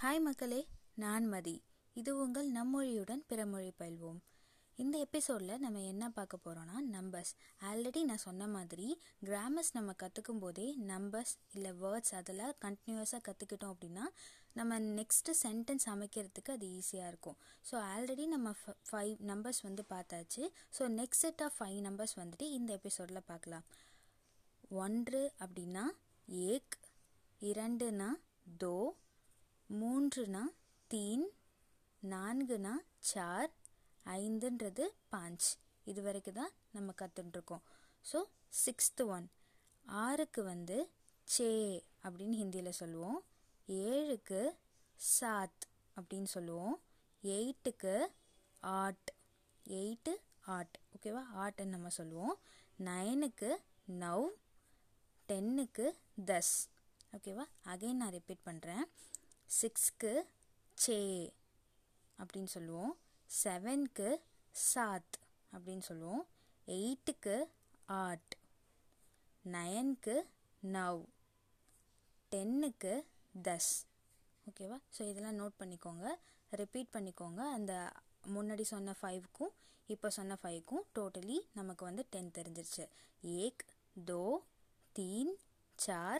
Hi மக்களே நான் மதி. இது உங்கள் நம்மொழியுடன் பிறமொழி பயில்வோம். இந்த எபிசோடில் நம்ம என்ன பார்க்க போகிறோன்னா நம்பர்ஸ் ஆல்ரெடி நான் சொன்ன மாதிரி கிராமர்ஸ் நம்ம கற்றுக்கும் போதே நம்பர்ஸ் இல்லை வேர்ட்ஸ் அதெல்லாம் கண்டினியூஸாக கற்றுக்கிட்டோம் அப்படின்னா நம்ம நெக்ஸ்ட்டு சென்டென்ஸ் அமைக்கிறதுக்கு அது ஈஸியாக இருக்கும். ஸோ ஆல்ரெடி நம்ம ஃபைவ் நம்பர்ஸ் வந்து பார்த்தாச்சு. So next set of five numbers வந்துட்டு இந்த எபிசோடில் பார்க்கலாம். ஒன்று அப்படின்னா ஏக் இரண்டுனா தோ மூன்றுனா தீன் நான்குனா சார் ஐந்துன்றது பாஞ்ச். இது வரைக்கும் தான் நம்ம கற்றுட்டுருக்கோம் ஸோ சிக்ஸ்த்து ஒன் ஆறுக்கு வந்து சே அப்படின்னு ஹிந்தியில் சொல்லுவோம். ஏழுக்கு சாத் அப்படின்னு சொல்லுவோம். எயிட்டுக்கு ஆட். Eight add. ஓகேவா ஆட்டுன்னு நம்ம சொல்லுவோம். நைனுக்கு நவ். டென்னுக்கு தஸ். ஓகேவா அகைன் நான் ரிப்பீட் பண்ணுறேன் சிக்ஸ்க்கு சே அப்படின்னு சொல்லுவோம் செவன்க்கு சாத் அப்படின்னு சொல்லுவோம் எயிட்டுக்கு ஆட் நயனுக்கு நவ் டென்னுக்கு தஸ் ஓகேவா ஸோ இதெல்லாம் நோட் பண்ணிக்கோங்க ரிப்பீட் பண்ணிக்கோங்க அந்த முன்னாடி சொன்ன ஃபைவ்க்கும் இப்போ சொன்ன ஃபைவ்க்கும் டோட்டலி நமக்கு வந்து டென் தெரிஞ்சிருச்சு ஏக் தோ தீன் चार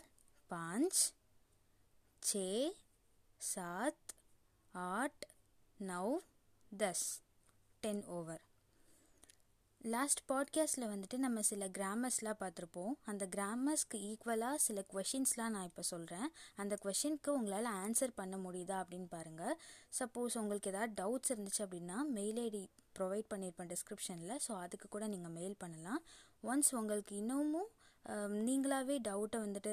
पाँच छ சாத் ஆட் நவ் தஸ் டென் ஓவர் லாஸ்ட் பாட்காஸ்ட்டில் வந்துட்டு நம்ம சில கிராமர்ஸ்லாம் பார்த்துருப்போம். அந்த கிராமர்ஸ்க்கு ஈக்குவலாக சில கொஷின்ஸ்லாம் நான் இப்போ சொல்கிறேன் அந்த கொஷினுக்கு உங்களால் ஆன்சர் பண்ண முடியுதா அப்படின்னு பாருங்கள் சப்போஸ் உங்களுக்கு ஏதாவது டவுட்ஸ் இருந்துச்சு அப்படின்னா மெயில் ஐடி ப்ரொவைட் பண்ணியிருப்பேன் டிஸ்கிரிப்ஷனில் ஸோ அதுக்கு கூட நீங்கள் மெயில் பண்ணலாம். ஒன்ஸ் உங்களுக்கு இன்னமும் நீங்களாகவே டவுட்டை வந்துட்டு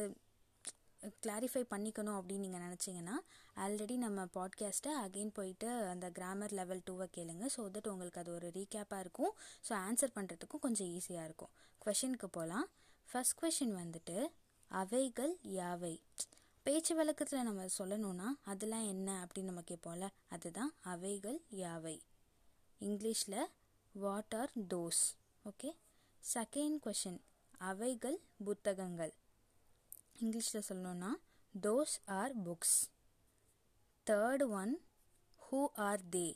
கிளாரிஃபை பண்ணிக்கணும் அப்படின்னு நீங்கள் நினச்சிங்கன்னா ஆல்ரெடி நம்ம பாட்காஸ்ட்டை அகெயின் போயிட்டு அந்த கிராமர் லெவல் டூவை கேளுங்க. ஸோ தட் உங்களுக்கு அது ஒரு ரீகேப்பாக இருக்கும். ஸோ ஆன்சர் பண்ணுறதுக்கும் கொஞ்சம் ஈஸியாக இருக்கும். கொஷினுக்கு போகலாம் ஃபஸ்ட் கொஷின் வந்துட்டு அவைகள் யாவை? பேச்சு வழக்கத்தில் நம்ம சொல்லணும்னா அதெல்லாம் என்ன அப்படின்னு நம்ம கேட்போம்ல. அதுதான் அவைகள் யாவை? இங்கிலீஷில் what are those okay second question அவைகள் புத்தகங்கள். இங்கிலீஷில் சொல்லணும்னா those are books third one who are they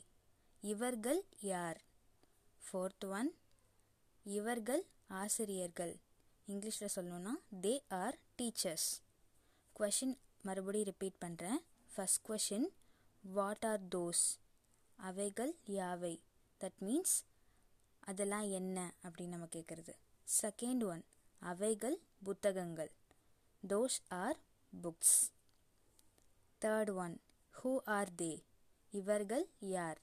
இவர்கள் யார்? ஃபோர்த் ஒன் இவர்கள் ஆசிரியர்கள். இங்கிலீஷில் சொல்லணும்னா தே ஆர் டீச்சர்ஸ் கொஷின் மறுபடியும் ரிப்பீட் பண்ணுறேன் first question what are those அவைகள் யாவை? தட் மீன்ஸ் அதெல்லாம் என்ன? அப்படின்னு நம்ம கேட்குறது செகண்ட் ஒன் அவைகள் புத்தகங்கள். Those are books third one who are they இவர்கள் யார்?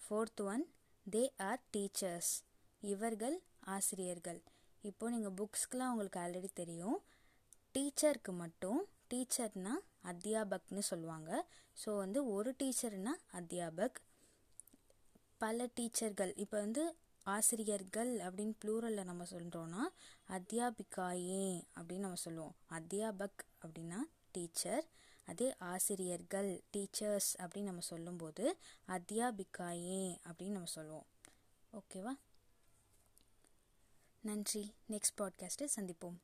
Fourth one they are teachers இவர்கள் ஆசிரியர்கள். இப்போ நீங்கள் புக்ஸ்க்கெலாம் உங்களுக்கு ஆல்ரெடி தெரியும். டீச்சருக்கு மட்டும் டீச்சர்னா அத்தியாபக்னு சொல்லுவாங்க. ஸோ வந்து ஒரு டீச்சர்னா அத்தியாபக். பல டீச்சர்கள் இப்போ வந்து ஆசிரியர்கள் அப்படின்னு ப்ளூரலில் நம்ம சொல்கிறோன்னா அத்தியாபிகாயே அப்படின்னு நம்ம சொல்லுவோம். அத்தியாபக் அப்படின்னா டீச்சர் அதே ஆசிரியர்கள் டீச்சர்ஸ் அப்படின்னு நம்ம சொல்லும்போது அத்தியாபிகாயே அப்படின்னு நம்ம சொல்லுவோம். ஓகேவா நன்றி. நெக்ஸ்ட் பாட்காஸ்ட்டை சந்திப்போம்.